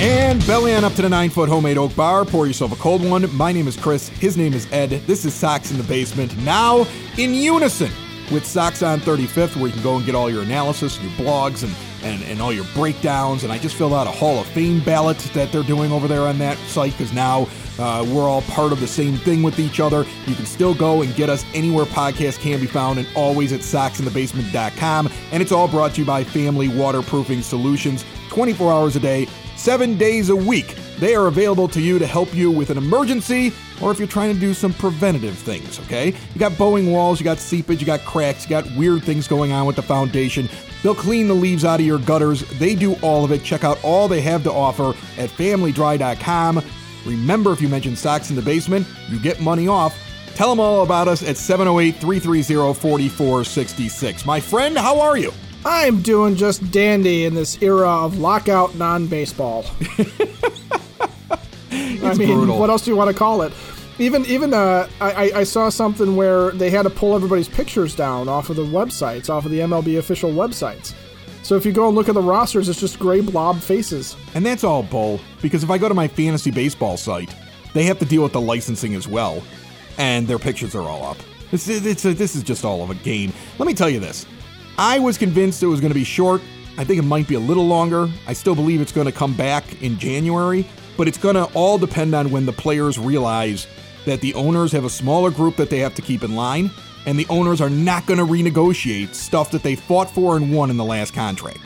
And belly on up to the nine foot homemade oak bar. Pour yourself a cold one. My name is Chris. His name is Ed. This is Sox in the Basement. Now in unison with Sox on 35th, where you can go and get all your analysis, your blogs, and, and, and all your breakdowns. And I just filled out a Hall of Fame ballot that they're doing over there on that site because now uh, we're all part of the same thing with each other. You can still go and get us anywhere podcasts can be found and always at soxinthebasement.com. And it's all brought to you by Family Waterproofing Solutions 24 hours a day, seven days a week. They are available to you to help you with an emergency or if you're trying to do some preventative things, okay? You got bowing walls, you got seepage, you got cracks, you got weird things going on with the foundation. They'll clean the leaves out of your gutters. They do all of it. Check out all they have to offer at familydry.com. Remember, if you mention Sox in the Basement, you get money off. Tell them all about us at 708 330 4466. My friend, how are you? I'm doing just dandy in this era of lockout non baseball. I mean, brutal. what else do you want to call it? Even even uh, I, I saw something where they had to pull everybody's pictures down off of the websites, off of the MLB official websites. So if you go and look at the rosters, it's just gray blob faces. And that's all bull, because if I go to my fantasy baseball site, they have to deal with the licensing as well, and their pictures are all up. It's, it's a, this is just all of a game. Let me tell you this. I was convinced it was going to be short. I think it might be a little longer. I still believe it's going to come back in January, but it's going to all depend on when the players realize that the owners have a smaller group that they have to keep in line, and the owners are not going to renegotiate stuff that they fought for and won in the last contract.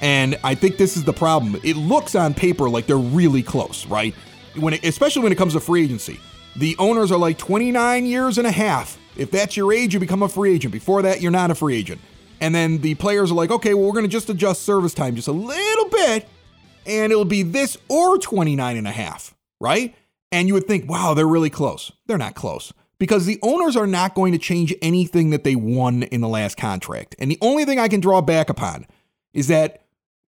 And I think this is the problem. It looks on paper like they're really close, right? When it, especially when it comes to free agency. The owners are like 29 years and a half. If that's your age, you become a free agent. Before that, you're not a free agent. And then the players are like, okay, well, we're going to just adjust service time just a little bit, and it'll be this or 29 and a half, right? And you would think, wow, they're really close. They're not close because the owners are not going to change anything that they won in the last contract. And the only thing I can draw back upon is that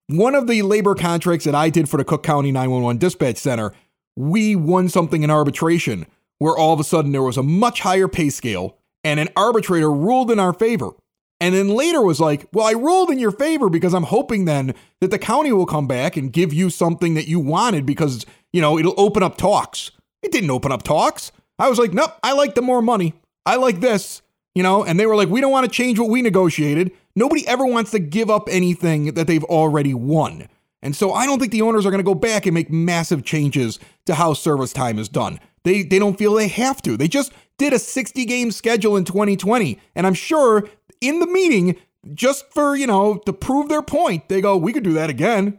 one of the labor contracts that I did for the Cook County 911 Dispatch Center, we won something in arbitration where all of a sudden there was a much higher pay scale and an arbitrator ruled in our favor. And then later was like, well, I ruled in your favor because I'm hoping then that the county will come back and give you something that you wanted because, you know, it'll open up talks. It didn't open up talks. I was like, nope, I like the more money. I like this, you know, and they were like, we don't want to change what we negotiated. Nobody ever wants to give up anything that they've already won. And so I don't think the owners are going to go back and make massive changes to how service time is done. They they don't feel they have to. They just did a 60 game schedule in 2020, and I'm sure in the meeting just for, you know, to prove their point, they go, "We could do that again."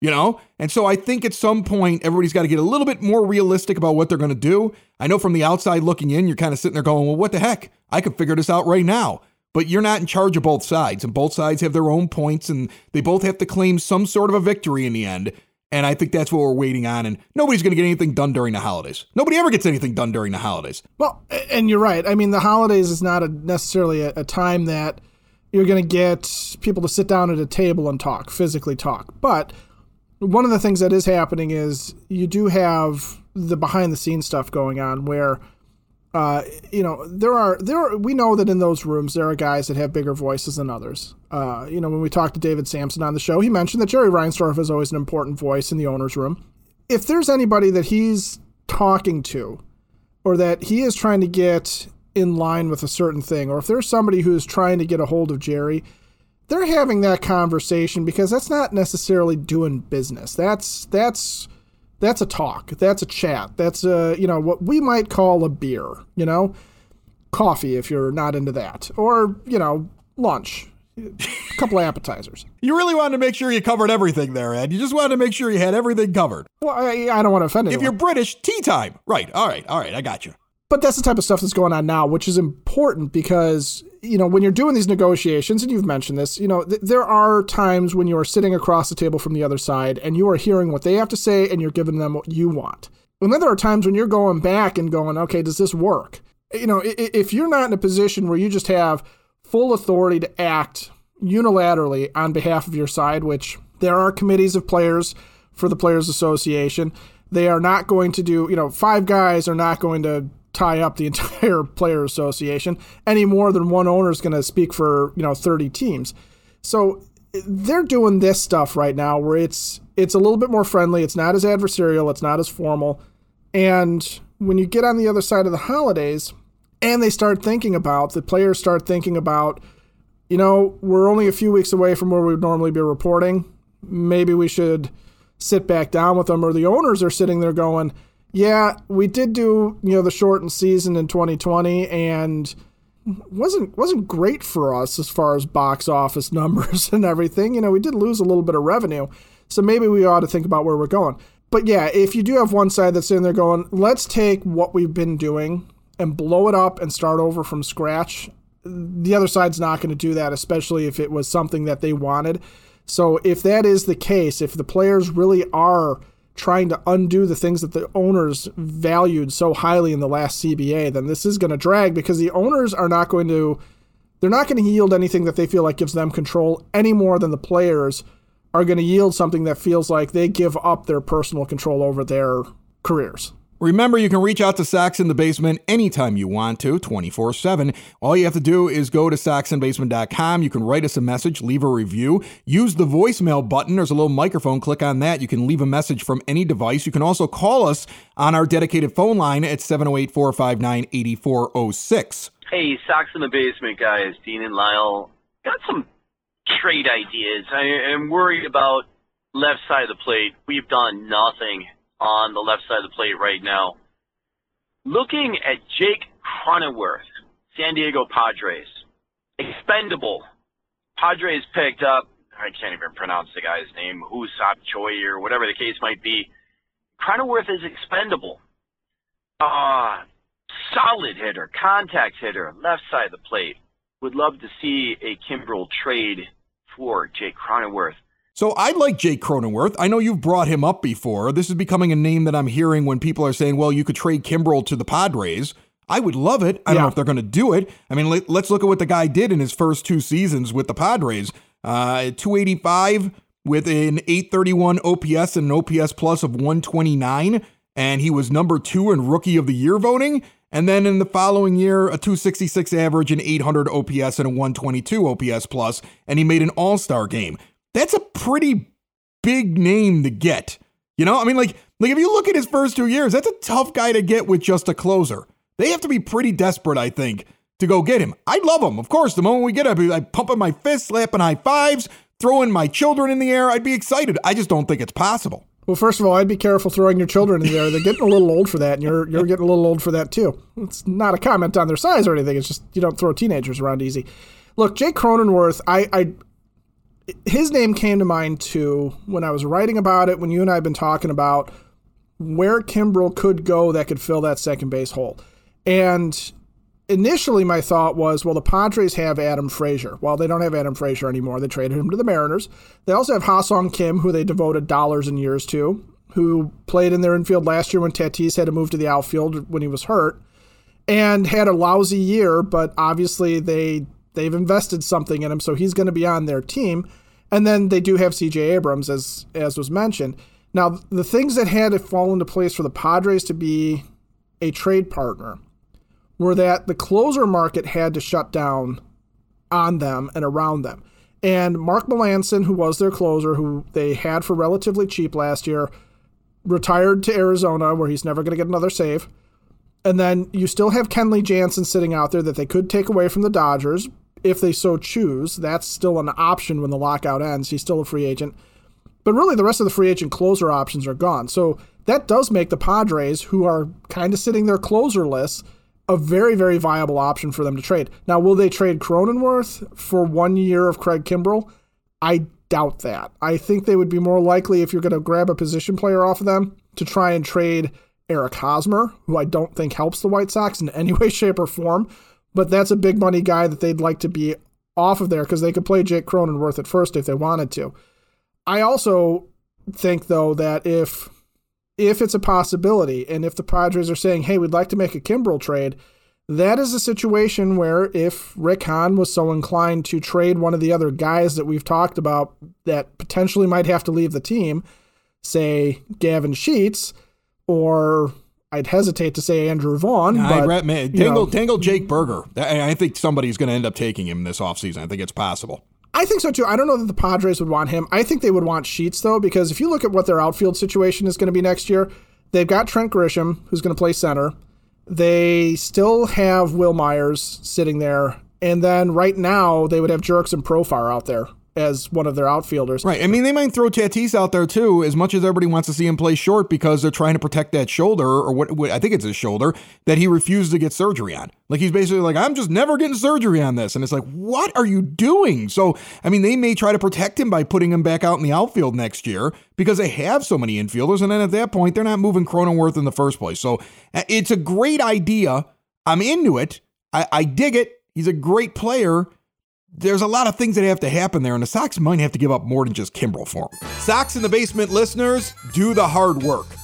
You know? And so I think at some point everybody's got to get a little bit more realistic about what they're going to do. I know from the outside looking in, you're kind of sitting there going, "Well, what the heck? I could figure this out right now." But you're not in charge of both sides, and both sides have their own points, and they both have to claim some sort of a victory in the end. And I think that's what we're waiting on. And nobody's going to get anything done during the holidays. Nobody ever gets anything done during the holidays. Well, and you're right. I mean, the holidays is not a, necessarily a, a time that you're going to get people to sit down at a table and talk, physically talk. But one of the things that is happening is you do have the behind the scenes stuff going on where uh, you know there are there are, we know that in those rooms there are guys that have bigger voices than others. Uh, you know when we talked to david samson on the show he mentioned that jerry reinsdorf is always an important voice in the owner's room. If there's anybody that he's talking to or that he is trying to get in line with a certain thing or if there's somebody who's trying to get a hold of jerry they're having that conversation because that's not necessarily doing business. That's that's that's a talk that's a chat that's a you know what we might call a beer you know coffee if you're not into that or you know lunch a couple of appetizers You really wanted to make sure you covered everything there, Ed. You just wanted to make sure you had everything covered. well i, I don't want to offend anyone If you're British, tea time. Right. All right. All right. I got you. But that's the type of stuff that's going on now, which is important because you know when you're doing these negotiations, and you've mentioned this, you know th- there are times when you are sitting across the table from the other side and you are hearing what they have to say and you're giving them what you want. And then there are times when you're going back and going, okay, does this work? You know, if you're not in a position where you just have full authority to act unilaterally on behalf of your side, which there are committees of players for the Players Association. They are not going to do, you know, five guys are not going to tie up the entire player association any more than one owner is going to speak for, you know, 30 teams. So they're doing this stuff right now where it's it's a little bit more friendly, it's not as adversarial, it's not as formal. And when you get on the other side of the holidays and they start thinking about the players start thinking about you know, we're only a few weeks away from where we would normally be reporting. Maybe we should sit back down with them or the owners are sitting there going, yeah, we did do you know the shortened season in 2020 and wasn't wasn't great for us as far as box office numbers and everything. You know, we did lose a little bit of revenue, so maybe we ought to think about where we're going. But yeah, if you do have one side that's in there going, let's take what we've been doing and blow it up and start over from scratch. The other side's not going to do that, especially if it was something that they wanted. So if that is the case, if the players really are trying to undo the things that the owners valued so highly in the last CBA, then this is going to drag because the owners are not going to they're not going to yield anything that they feel like gives them control any more than the players are going to yield something that feels like they give up their personal control over their careers. Remember, you can reach out to Sox in the Basement anytime you want to, 24 7. All you have to do is go to soxinthebasement.com. You can write us a message, leave a review, use the voicemail button. There's a little microphone. Click on that. You can leave a message from any device. You can also call us on our dedicated phone line at 708 459 8406. Hey, Sox in the Basement guys, Dean and Lyle. Got some trade ideas. I am worried about left side of the plate. We've done nothing on the left side of the plate right now. Looking at Jake Cronenworth, San Diego Padres, expendable. Padres picked up, I can't even pronounce the guy's name, Usap Choi or whatever the case might be. Cronenworth is expendable. Uh, solid hitter, contact hitter, left side of the plate. Would love to see a Kimbrel trade for Jake Cronenworth. So I like Jake Cronenworth. I know you've brought him up before. This is becoming a name that I'm hearing when people are saying, well, you could trade Kimbrel to the Padres. I would love it. I don't know if they're going to do it. I mean, let, us look at what the guy did in his first two seasons with the Padres. Uh, 285 with an 831 OPS and an OPS plus of 129. And he was number two in rookie of the year voting. And then in the following year, a 266 average, an 800 OPS, and a 122 OPS plus, and he made an all star game that's a pretty big name to get. You know, I mean, like, like if you look at his first two years, that's a tough guy to get with just a closer. They have to be pretty desperate, I think, to go get him. I'd love him, of course. The moment we get him, I'd pumping my fists, slapping high fives, throwing my children in the air. I'd be excited. I just don't think it's possible. Well, first of all, I'd be careful throwing your children in the air. They're getting a little old for that, and you're you're getting a little old for that too. It's not a comment on their size or anything. It's just you don't throw teenagers around easy. Look, Jake Cronenworth, I, I his name came to mind too when I was writing about it, when you and I have been talking about where Kimbrel could go that could fill that second base hole. And initially my thought was, well, the Padres have Adam Frazier. Well, they don't have Adam Frazier anymore. They traded him to the Mariners. They also have Ha-Seong Kim, who they devoted dollars and years to, who played in their infield last year when Tatis had to move to the outfield when he was hurt and had a lousy year, but obviously they they've invested something in him, so he's going to be on their team. And then they do have C.J. Abrams, as as was mentioned. Now, the things that had to fall into place for the Padres to be a trade partner were that the closer market had to shut down on them and around them. And Mark Melancon, who was their closer, who they had for relatively cheap last year, retired to Arizona, where he's never going to get another save. And then you still have Kenley Jansen sitting out there that they could take away from the Dodgers, if they so choose. That's still an option when the lockout ends. He's still a free agent. But really, the rest of the free agent closer options are gone. So that does make the Padres, who are kind of sitting their closer list, a very, very viable option for them to trade. Now, will they trade Cronenworth for one year of Craig Kimbrel? I doubt that. I think they would be more likely, if you're going to grab a position player off of them, to try and trade Eric Hosmer, who I don't think helps the White Sox in any way, shape, or form but that's a big money guy that they'd like to be off of there because they could play Jake Cronenworth at first if they wanted to. I also think though that if if it's a possibility, and if the Padres are saying, hey, we'd like to make a Kimbrel trade, that is a situation where if Rick Hahn was so inclined to trade one of the other guys that we've talked about that potentially might have to leave the team, say Gavin Sheets, or I'd hesitate to say Andrew Vaughn. But, I man, tangle, tangle Jake Berger. I think somebody's going to end up taking him this offseason. I think it's possible. I think so too. I don't know that the Padres would want him. I think they would want Sheets though, because if you look at what their outfield situation is going to be next year, they've got Trent Grisham, who's going to play center. They still have Wil Myers sitting there, and then right now they would have Jurickson Profar out there as one of their outfielders. Right. I mean, they might throw Tatis out there too, as much as everybody wants to see him play short because they're trying to protect that shoulder, or what, what, I think it's his shoulder, that he refused to get surgery on. Like he's basically like, I'm just never getting surgery on this. And it's like, what are you doing? So, I mean, they may try to protect him by putting him back out in the outfield next year because they have so many infielders. And then at that point, they're not moving Cronenworth in the first place. So uh, it's a great idea. I'm into it. I, I dig it. He's a great player there's a lot of things that have to happen there, and the Sox might have to give up more than just Kimbrel for him. Sox in the Basement listeners, do the hard work.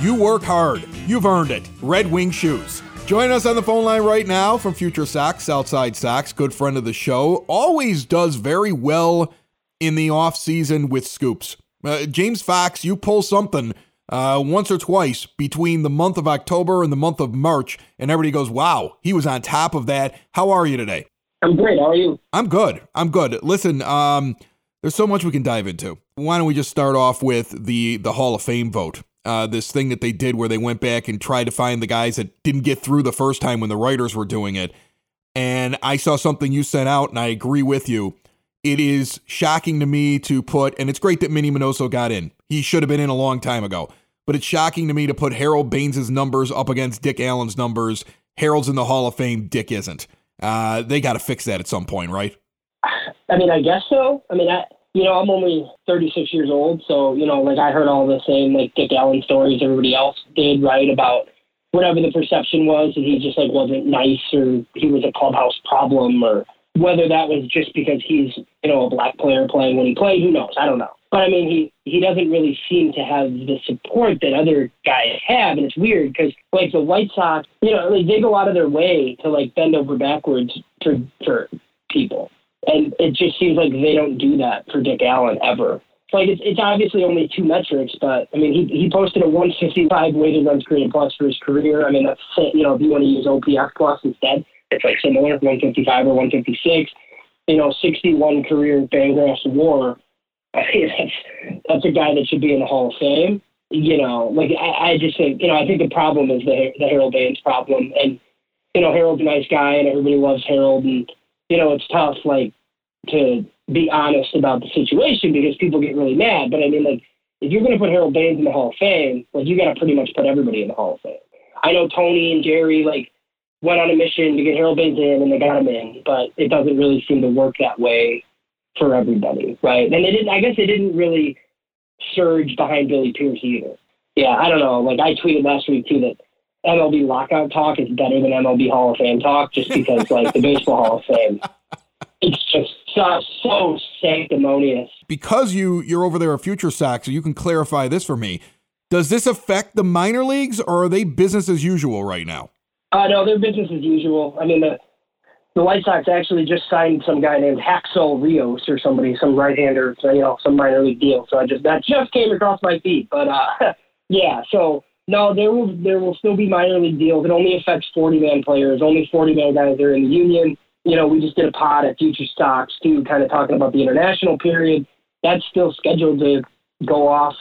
You work hard. You've earned it. Red Wing Shoes. Join us on the phone line right now from Future Sox, Southside Sox, good friend of the show. Always does very well in the off season with scoops. Uh, James Fox, you pull something uh, once or twice between the month of October and the month of March, and everybody goes, "Wow, he was on top of that." How are you today? I'm great. How are you? I'm good. I'm good. Listen, um, there's so much we can dive into. Why don't we just start off with the the Hall of Fame vote? Uh, this thing that they did where they went back and tried to find the guys that didn't get through the first time when the writers were doing it. And I saw something you sent out, and I agree with you. It is shocking to me to put, and it's great that Minnie Minoso got in. He should have been in a long time ago. But it's shocking to me to put Harold Baines' numbers up against Dick Allen's numbers. Harold's in the Hall of Fame, Dick isn't. Uh, they got to fix that at some point, right? I mean, I guess so. I mean, I, you know, I'm only 36 years old, so you know, like I heard all the same like Dick Allen stories everybody else did, right? About whatever the perception was that he just like wasn't nice or he was a clubhouse problem or whether that was just because he's you know a black player playing when he played, who knows? I don't know. But I mean, he he doesn't really seem to have the support that other guys have, and it's weird because like the White Sox, you know, like they go out of their way to like bend over backwards for for people. And it just seems like they don't do that for Dick Allen ever. Like it's, it's obviously only two metrics, but I mean he he posted a 155 weighted runs created plus for his career. I mean that's you know if you want to use OPS plus instead, it's like similar 155 or 156. You know 61 career Fangraphs WAR. I mean that's that's a guy that should be in the Hall of Fame. You know, like I, I just think you know I think the problem is the the Harold Baines problem, and you know Harold's a nice guy and everybody loves Harold and you know, it's tough, like, to be honest about the situation because people get really mad. But I mean, like, if you're going to put Harold Baines in the Hall of Fame, like, you got to pretty much put everybody in the Hall of Fame. I know Tony and Jerry, like, went on a mission to get Harold Baines in and they got him in, but it doesn't really seem to work that way for everybody, right? And they didn't, I guess they didn't really surge behind Billy Pierce either. Yeah, I don't know. Like, I tweeted last week, too, that MLB lockout talk is better than MLB Hall of Fame talk, just because like the Baseball Hall of Fame, it's just so, so sanctimonious. Because you you're over there at Future Sox, so you can clarify this for me. Does this affect the minor leagues, or are they business as usual right now? Uh, no, they're business as usual. I mean, the the White Sox actually just signed some guy named Hacksaw Rios or somebody, some right-hander, you know, some minor league deal. So I just that just came across my feed. But uh, yeah, so No, there will there will still be minor league deals. It only affects 40 man players. Only 40 man guys are in the union. You know, we just did a pod at Future Sox too, kind of talking about the international period. That's still scheduled to go off.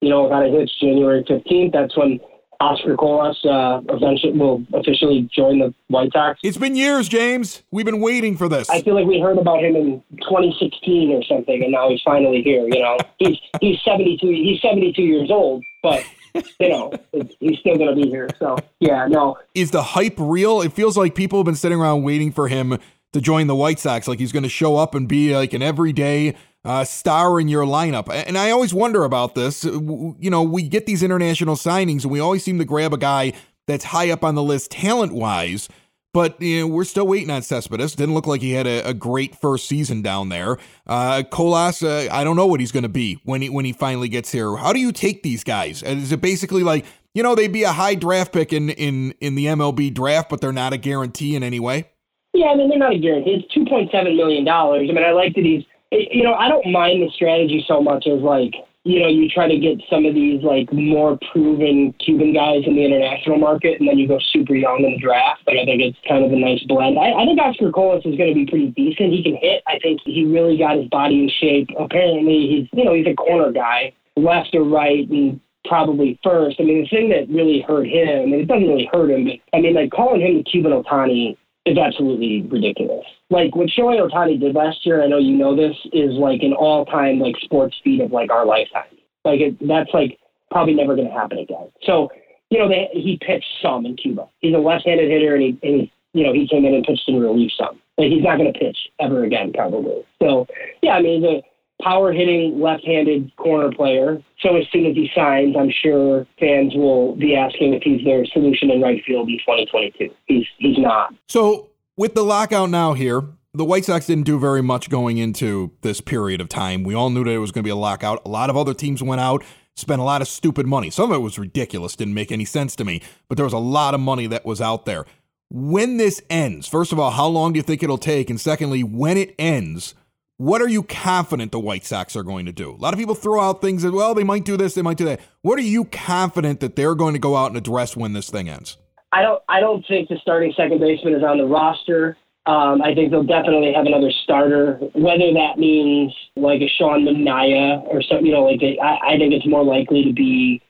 You know, without a hitch, January 15th. That's when Oscar Colas uh, eventually will officially join the White Sox. It's been years, James. We've been waiting for this. I feel like we heard about him in 2016 or something, and now he's finally here. You know, he's he's 72. He's 72 years old, but you know, he's still going to be here. So, yeah, no. Is the hype real? It feels like people have been sitting around waiting for him to join the White Sox. Like he's going to show up and be like an everyday uh, star in your lineup. And I always wonder about this. You know, we get these international signings and we always seem to grab a guy that's high up on the list talent wise. But you know, we're still waiting on Cespedes. Didn't look like he had a, a great first season down there. Uh, Colas, uh, I don't know what he's going to be when he when he finally gets here. How do you take these guys? Is it basically like you know they'd be a high draft pick in in in the MLB draft, but they're not a guarantee in any way? Yeah, I mean they're not a guarantee. It's two point seven million dollars. I mean, I like that he's. You know, I don't mind the strategy so much as like you know, you try to get some of these like more proven Cuban guys in the international market, and then you go super young in the draft. But I think it's kind of a nice blend. I, I think Oscar Colas is going to be pretty decent. He can hit. I think he really got his body in shape. Apparently, he's you know he's a corner guy, left or right, and probably first. I mean, the thing that really hurt him, and it doesn't really hurt him, but I mean, like calling him the Cuban Ohtani is absolutely ridiculous. Like what Shohei Ohtani did last year, I know you know this, is like an all time like sports feat of like our lifetime. Like it, that's like probably never going to happen again. So you know they, he pitched some in Cuba. He's a left-handed hitter, and he, and he you know he came in and pitched in relief some. Like he's not going to pitch ever again probably. So yeah, I mean the power hitting left-handed corner player. So as soon as he signs, I'm sure fans will be asking if he's their solution in right field in 2022. He's he's not. So with the lockout now here, the White Sox didn't do very much going into this period of time. We all knew that it was going to be a lockout. A lot of other teams went out, spent a lot of stupid money. Some of it was ridiculous, didn't make any sense to me, but there was a lot of money that was out there. When this ends, first of all, how long do you think it'll take? And secondly, when it ends, what are you confident the White Sox are going to do? A lot of people throw out things that, well, they might do this, they might do that. What are you confident that they're going to go out and address when this thing ends? I don't. I don't think the starting second baseman is on the roster. Um, I think they'll definitely have another starter. Whether that means like a Sean Manaea or something, you know, like I think it's more likely to be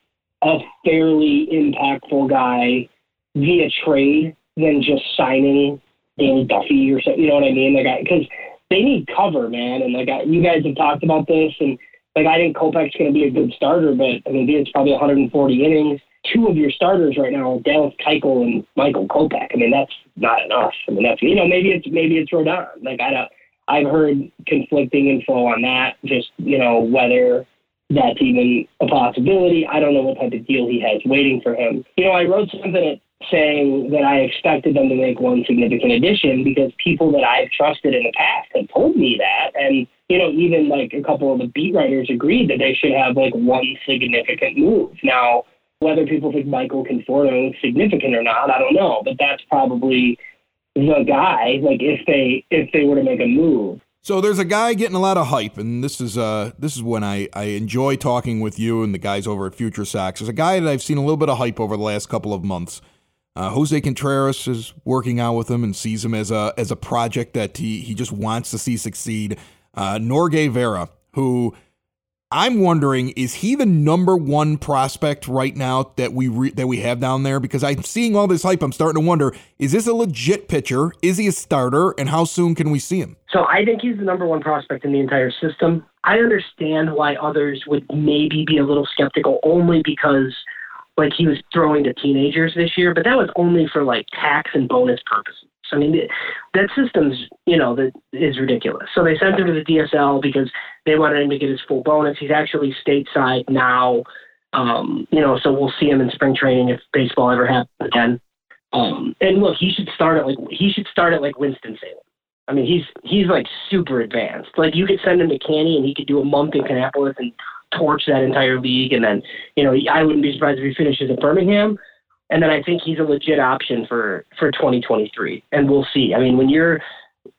a fairly impactful guy via trade than just signing Danny Duffy or something. You know what I mean? Like, because they need cover, man. And like, you guys have talked about this, and like, I think Kopech's going to be a good starter, but I mean, it's probably 140 innings two of your starters right now Dallas Keuchel and Michael Kopech. I mean, that's not enough. I mean, that's you know maybe it's maybe it's Rodon. Like I don't. I've heard conflicting info on that. Just you know whether that's even a possibility. I don't know what type of deal he has waiting for him. You know, I wrote something saying that I expected them to make one significant addition because people that I've trusted in the past have told me that, and you know, even like a couple of the beat writers agreed that they should have like one significant move. Now, whether people think Michael Conforto is significant or not, I don't know, but that's probably the guy. Like if they if they were to make a move. So there's a guy getting a lot of hype, and this is uh this is when I, I enjoy talking with you and the guys over at Future Sox. There's a guy that I've seen a little bit of hype over the last couple of months. Uh, Jose Contreras is working out with him and sees him as a as a project that he he just wants to see succeed. Uh, Norge Vera, who I'm wondering, is he the number one prospect right now that we re- that we have down there? Because I'm seeing all this hype. I'm starting to wonder: is this a legit pitcher? Is he a starter? And how soon can we see him? So I think he's the number one prospect in the entire system. I understand why others would maybe be a little skeptical, only because like he was throwing to teenagers this year, but that was only for like tax and bonus purposes. I mean, that system's, you know, that is ridiculous. So they sent him to the DSL because they wanted him to get his full bonus. He's actually stateside now. Um, you know, so we'll see him in spring training if baseball ever happens again. Um, and look, he should start at like he should start at like Winston Salem. I mean, he's he's like super advanced. Like you could send him to Canny and he could do a month in Kannapolis and torch that entire league. And then, you know, I wouldn't be surprised if he finishes at Birmingham. And then I think he's a legit option for for 2023, and we'll see. I mean, when you're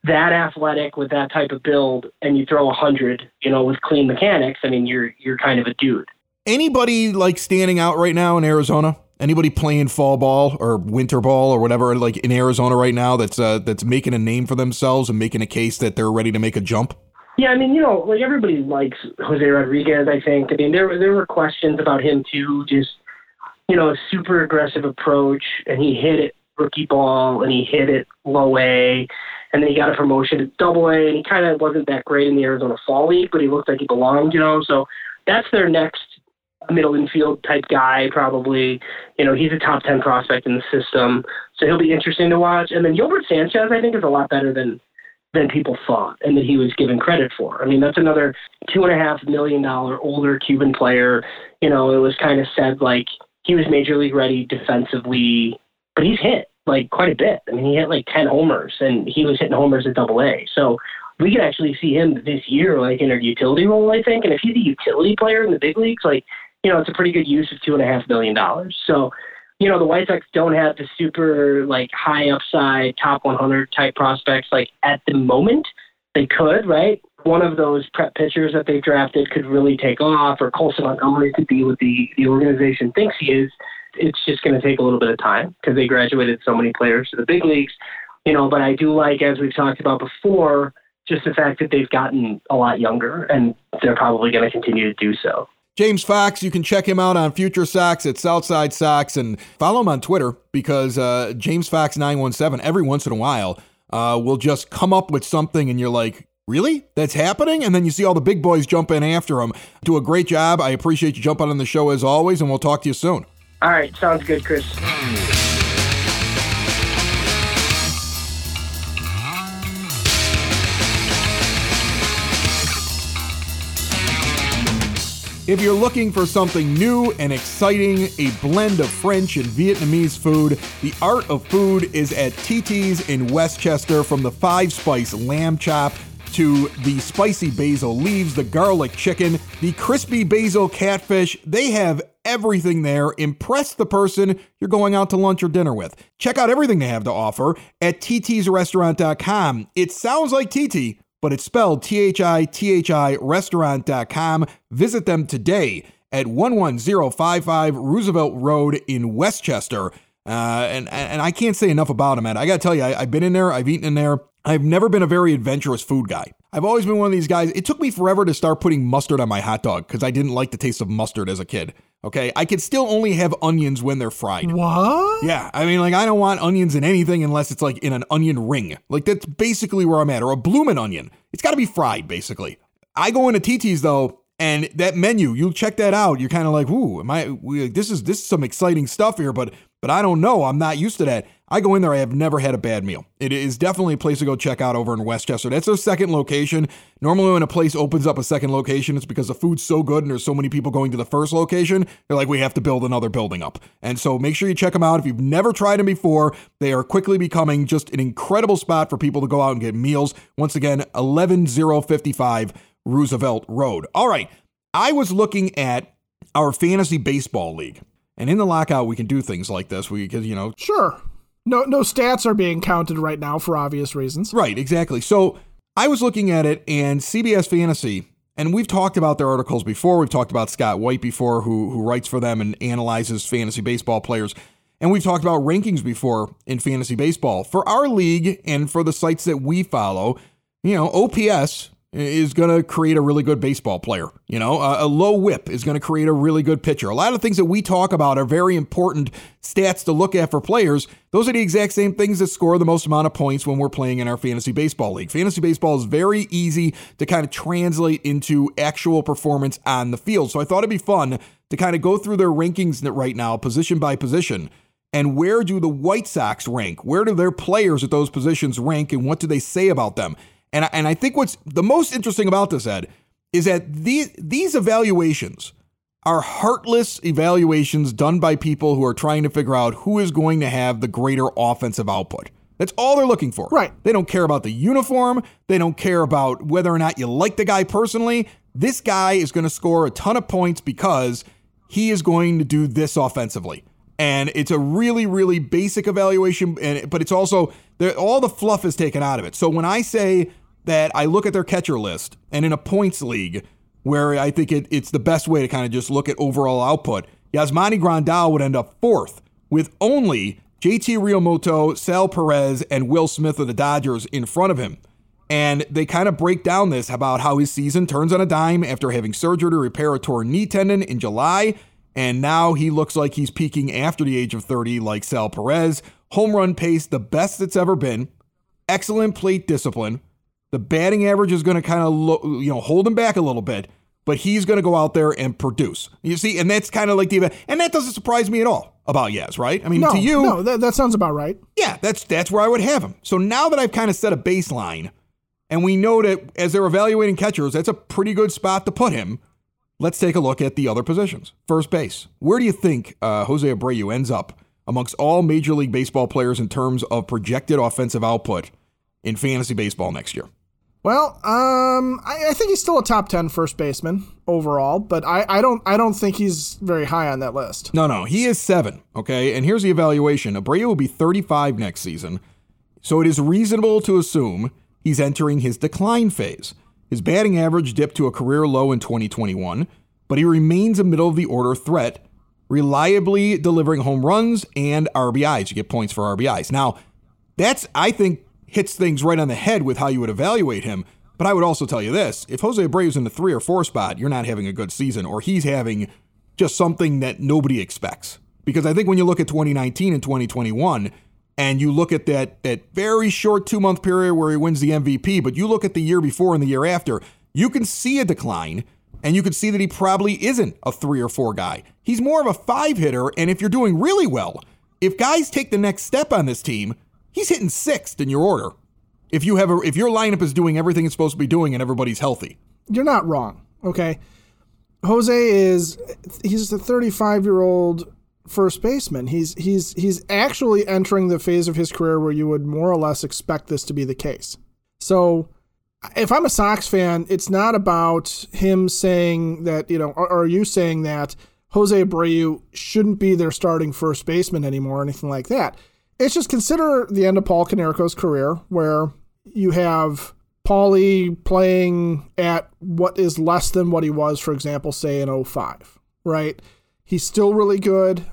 that athletic with that type of build, and you throw a hundred, you know, with clean mechanics, I mean, you're you're kind of a dude. Anybody like standing out right now in Arizona? Anybody playing fall ball or winter ball or whatever, like in Arizona right now, that's uh, that's making a name for themselves and making a case that they're ready to make a jump? Yeah, I mean, you know, like everybody likes Jose Rodriguez. I think. I mean, there were there were questions about him too. Just you know, a super aggressive approach, and he hit it rookie ball, and he hit it low A, and then he got a promotion to Double A, and he kind of wasn't that great in the Arizona Fall League, but he looked like he belonged. You know, so that's their next middle infield type guy, probably. You know, he's a top 10 prospect in the system, so he'll be interesting to watch. And then Yolbert Sanchez, I think, is a lot better than than people thought and that he was given credit for. I mean, that's another two and a half million dollar older Cuban player. You know, it was kind of said like he was major league ready defensively, but he's hit like quite a bit. I mean, he hit like 10 homers and he was hitting homers at double A. So we could actually see him this year, like in a utility role, I think. And if he's a utility player in the big leagues, like you know, it's a pretty good use of two and a half million dollars. So, you know, the White Sox don't have the super like high upside top 100 type prospects like at the moment. They could, right? One of those prep pitchers that they drafted could really take off, or Colson Montgomery could be what the the organization thinks he is. It's just going to take a little bit of time because they graduated so many players to the big leagues, you know. But I do like, as we've talked about before, just the fact that they've gotten a lot younger, and they're probably going to continue to do so. James Fox, you can check him out on Future Sox at Southside Sox and follow him on Twitter because uh, James Fox 917 every once in a while uh, will just come up with something and you're like, really? That's happening? And then you see all the big boys jump in after him. Do a great job. I appreciate you jumping on the show as always, and we'll talk to you soon. All right. Sounds good, Chris. If you're looking for something new and exciting, a blend of French and Vietnamese food, the art of food is at TT's in Westchester from the five spice lamb chop to the spicy basil leaves, the garlic chicken, the crispy basil catfish. They have everything there. Impress the person you're going out to lunch or dinner with. Check out everything they have to offer at ttsrestaurant.com. It sounds like TT but it's spelled T H I T H I restaurant.com. Visit them today at 11055 Roosevelt Road in Westchester. Uh, and, and I can't say enough about them, man. I got to tell you, I, I've been in there, I've eaten in there. I've never been a very adventurous food guy. I've always been one of these guys. It took me forever to start putting mustard on my hot dog because I didn't like the taste of mustard as a kid. Okay. I could still only have onions when they're fried. What? Yeah. I mean, like, I don't want onions in anything unless it's like in an onion ring. Like, that's basically where I'm at. Or a bloomin' onion. It's got to be fried, basically. I go into TT's, though, and that menu, you'll check that out. You're kind of like, ooh, am I, we, this is, this is some exciting stuff here, but, but I don't know. I'm not used to that. I go in there, I have never had a bad meal. It is definitely a place to go check out over in Westchester. That's their second location. Normally, when a place opens up a second location, it's because the food's so good and there's so many people going to the first location. They're like, we have to build another building up. And so make sure you check them out. If you've never tried them before, they are quickly becoming just an incredible spot for people to go out and get meals. Once again, 11055 Roosevelt Road. All right. I was looking at our fantasy baseball league. And in the lockout, we can do things like this. We could, you know, Sure. No, no stats are being counted right now for obvious reasons. Right, exactly. So I was looking at it, and CBS Fantasy, and we've talked about their articles before. We've talked about Scott White before, who who writes for them and analyzes fantasy baseball players. And we've talked about rankings before in fantasy baseball. For our league and for the sites that we follow, you know, OPS is going to create a really good baseball player. You know, a, a low whip is going to create a really good pitcher. A lot of things that we talk about are very important stats to look at for players. Those are the exact same things that score the most amount of points when we're playing in our fantasy baseball league. Fantasy baseball is very easy to kind of translate into actual performance on the field. So I thought it'd be fun to kind of go through their rankings right now, position by position. And where do the White Sox rank? Where do their players at those positions rank, and what do they say about them? And I, and I think what's the most interesting about this, Ed, is that these these evaluations are heartless evaluations done by people who are trying to figure out who is going to have the greater offensive output. That's all they're looking for. Right. They don't care about the uniform. They don't care about whether or not you like the guy personally. This guy is going to score a ton of points because he is going to do this offensively. And it's a really, really basic evaluation, and but it's also all the fluff is taken out of it. So when I say that I look at their catcher list, and in a points league, where I think it, it's the best way to kind of just look at overall output, Yasmani Grandal would end up fourth with only JT Realmuto, Sal Perez, and Will Smith of the Dodgers in front of him. And they kind of break down this about how his season turns on a dime after having surgery to repair a torn knee tendon in July. And now he looks like he's peaking after the age of 30, like Sal Perez. Home run pace, the best it's ever been. Excellent plate discipline. The batting average is going to kind of lo- you know hold him back a little bit, but he's going to go out there and produce. You see, and that's kind of like the and that doesn't surprise me at all about Yaz, right? I mean, no, to you, no, that, that sounds about right. yeah, that's that's where I would have him. So now that I've kind of set a baseline, and we know that as they're evaluating catchers, that's a pretty good spot to put him. Let's take a look at the other positions. First base. Where do you think uh, Jose Abreu ends up amongst all Major League Baseball players in terms of projected offensive output in fantasy baseball next year? Well, um, I, I think he's still a top 10 first baseman overall, but I, I don't I don't think he's very high on that list. No, no, he is seven. Okay, and here's the evaluation: Abreu will be 35 next season, so it is reasonable to assume he's entering his decline phase. His batting average dipped to a career low in 2021, but he remains a middle of the order threat, reliably delivering home runs and RBIs. You get points for RBIs. Now, that's I think hits things right on the head with how you would evaluate him. But I would also tell you this: if Jose Abreu's in the three or four spot, you're not having a good season, or he's having just something that nobody expects. Because I think when you look at 2019 and 2021, and you look at that that very short two month period where he wins the MVP, but you look at the year before and the year after, you can see a decline, and you can see that he probably isn't a three or four guy. He's more of a five hitter, and if you're doing really well, if guys take the next step on this team, he's hitting sixth in your order. If you have a if your lineup is doing everything it's supposed to be doing and everybody's healthy. You're not wrong, okay? Jose is he's a 35 year old first baseman. He's he's he's actually entering the phase of his career where you would more or less expect this to be the case. So if I'm a Sox fan, it's not about him saying that, you know, or, or you saying that Jose Abreu shouldn't be their starting first baseman anymore or anything like that. It's just consider the end of Paul Konerko's career where you have Paulie playing at what is less than what he was, for example, say in 05, right? He's still really good,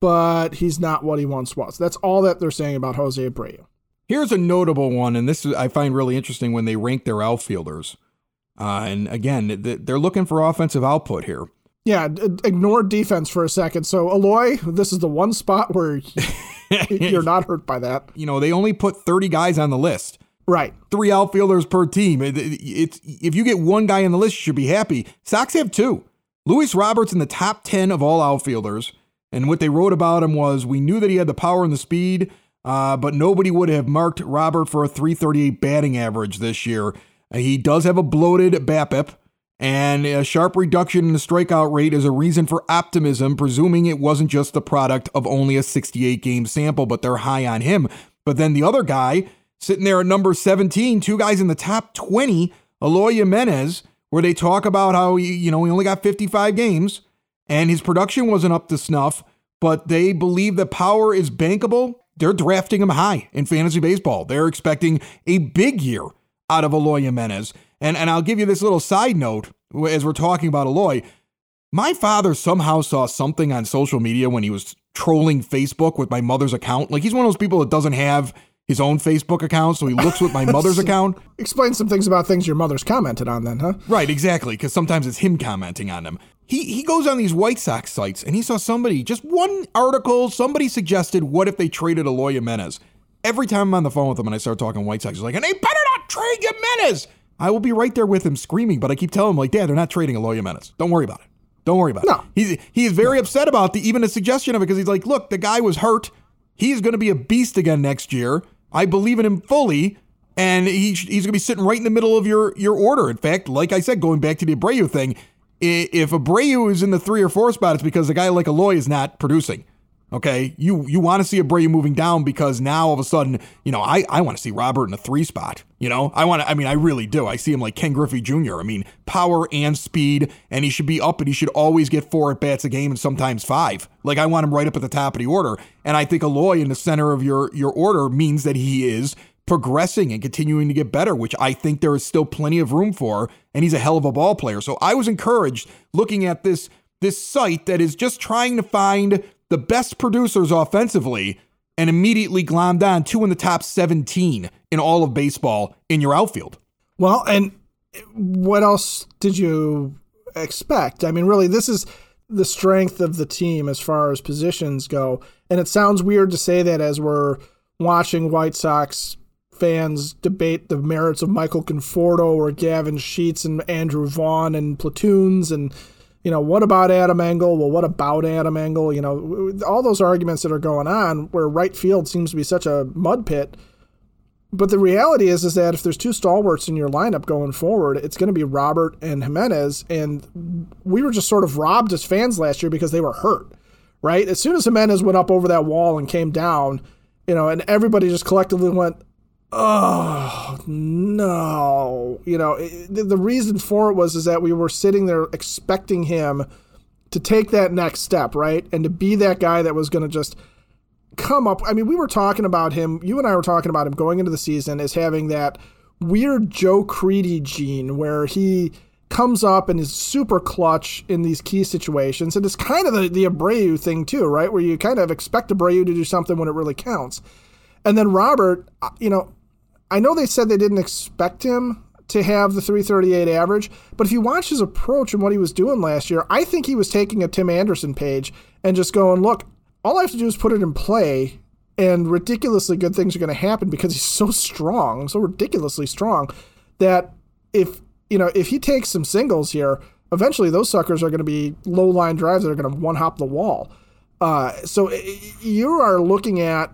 but he's not what he once was. That's all that they're saying about Jose Abreu. Here's a notable one, and this is, I find really interesting when they rank their outfielders. Uh, and again, they're looking for offensive output here. Yeah, ignore defense for a second. So, Eloy, this is the one spot where you're not hurt by that. You know, they only put 30 guys on the list. Right. Three outfielders per team. It, it, it's if you get one guy on the list, you should be happy. Sox have two. Luis Robert's in the top 10 of all outfielders. And what they wrote about him was we knew that he had the power and the speed, uh, but nobody would have marked Robert for a 338 batting average this year. Uh, he does have a bloated BABIP, and a sharp reduction in the strikeout rate is a reason for optimism, presuming it wasn't just the product of only a 68 game sample, but they're high on him. But then the other guy, sitting there at number 17, two guys in the top 20, Eloy Jimenez, where they talk about how you know, he only got 55 games and his production wasn't up to snuff, but they believe that power is bankable. They're drafting him high in fantasy baseball. They're expecting a big year out of Eloy Jimenez. And, and I'll give you this little side note as we're talking about Eloy. My father somehow saw something on social media when he was trolling Facebook with my mother's account. Like he's one of those people that doesn't have his own Facebook account, so he looks with my mother's account. Explain some things about things your mother's commented on, then, huh? Right, exactly, because sometimes it's him commenting on them. He he goes on these White Sox sites and he saw somebody, just one article, somebody suggested, what if they traded Eloy Jimenez? Every time I'm on the phone with him and I start talking White Sox, he's like, and they better not trade Jimenez. I will be right there with him screaming, but I keep telling him, like, Dad, they're not trading Eloy Jimenez. Don't worry about it. Don't worry about No. it. No. He's he is very upset about the even a suggestion of it because he's like, look, the guy was hurt. He's going to be a beast again next year. I believe in him fully, and he, he's going to be sitting right in the middle of your your order. In fact, like I said, going back to the Abreu thing, if Abreu is in the three or four spot, it's because a guy like Eloy is not producing. Okay, you you want to see Abreu moving down because now all of a sudden, you know, I, I want to see Robert in a three spot. You know, I want to. I mean, I really do. I see him like Ken Griffey Jr. I mean, power and speed, and he should be up, and he should always get four at bats a game, and sometimes five. Like I want him right up at the top of the order, and I think Eloy in the center of your your order means that he is progressing and continuing to get better, which I think there is still plenty of room for, and he's a hell of a ball player. So I was encouraged looking at this this site that is just trying to find the best producers offensively and immediately glommed on two in the top 17 in all of baseball in your outfield. Well, and what else did you expect? I mean, really, this is the strength of the team as far as positions go. And it sounds weird to say that as we're watching White Sox fans debate the merits of Michael Conforto or Gavin Sheets and Andrew Vaughn and platoons and you know what about Adam Engel? Well, what about Adam Engel? You know all those arguments that are going on where right field seems to be such a mud pit. But the reality is, is that if there's two stalwarts in your lineup going forward, it's going to be Robert and Jimenez. and we were just sort of robbed as fans last year because they were hurt, right? As soon as Jimenez went up over that wall and came down, you know, and everybody just collectively went, oh no you know the, the reason for it was is that we were sitting there expecting him to take that next step right? And to be that guy that was going to just come up. I mean we were talking about him you and i were talking about him going into the season as having that weird joe Crede gene where he comes up and is super clutch in these key situations. And it's kind of the, the abreu thing too right? Where you kind of expect abreu to do something when it really counts. And then Robert, uh, you know, I know they said they didn't expect him to have the 338 average, but if you watch his approach and what he was doing last year, I think he was taking a Tim Anderson page and just going, look, all I have to do is put it in play and ridiculously good things are going to happen because he's so strong, so ridiculously strong that if, you know, if he takes some singles here, eventually those suckers are going to be low line drives that are going to one hop the wall. Uh, so you are looking at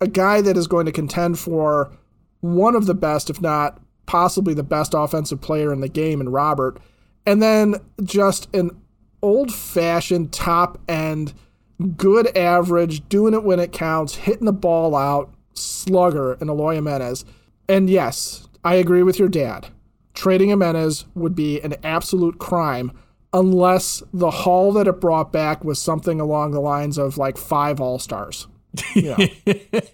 a guy that is going to contend for one of the best, if not possibly the best offensive player in the game in Robert, and then just an old fashioned top end, good average, doing it when it counts, hitting the ball out slugger in Eloy Jimenez. And yes, I agree with your dad. Trading Jimenez would be an absolute crime unless the haul that it brought back was something along the lines of like five All Stars. You know,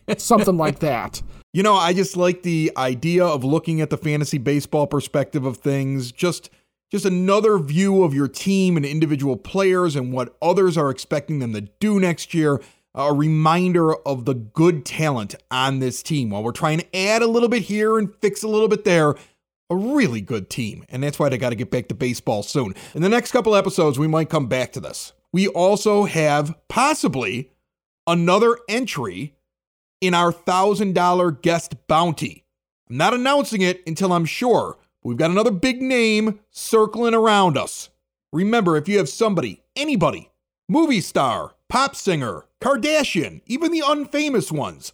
something like that. You know, I just like the idea of looking at the fantasy baseball perspective of things, just just another view of your team and individual players and what others are expecting them to do next year. A reminder of the good talent on this team. While we're trying to add a little bit here and fix a little bit there, a really good team. And that's why they got to get back to baseball soon. In the next couple episodes, we might come back to this. We also have possibly another entry in our $1,000 guest bounty. I'm not announcing it until I'm sure. We've got another big name circling around us. Remember, if you have somebody, anybody, movie star, pop singer, Kardashian, even the unfamous ones,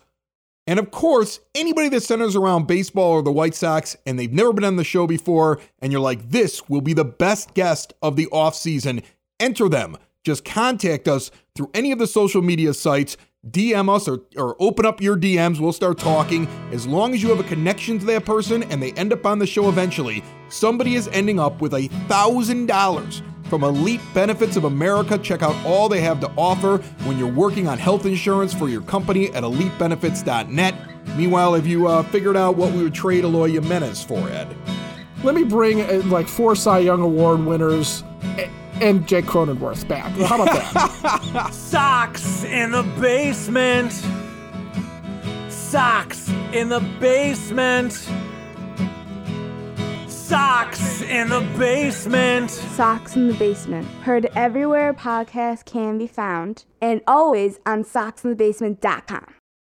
and of course, anybody that centers around baseball or the White Sox and they've never been on the show before, and you're like, this will be the best guest of the offseason, enter them. Just contact us through any of the social media sites DM us or, or open up your DMs. We'll start talking. As long as you have a connection to that person and they end up on the show eventually, somebody is ending up with a $1,000 from Elite Benefits of America. Check out all they have to offer when you're working on health insurance for your company at elitebenefits.net. Meanwhile, have you uh, figured out what we would trade Eloy Jimenez for, Ed? Let me bring uh, like four Cy Young Award winners and Jake Cronenworth back. How about that? Sox in the basement. Sox in the basement. Sox in the basement. Sox in the Basement. Heard everywhere podcasts can be found and always on soxinthebasement.com.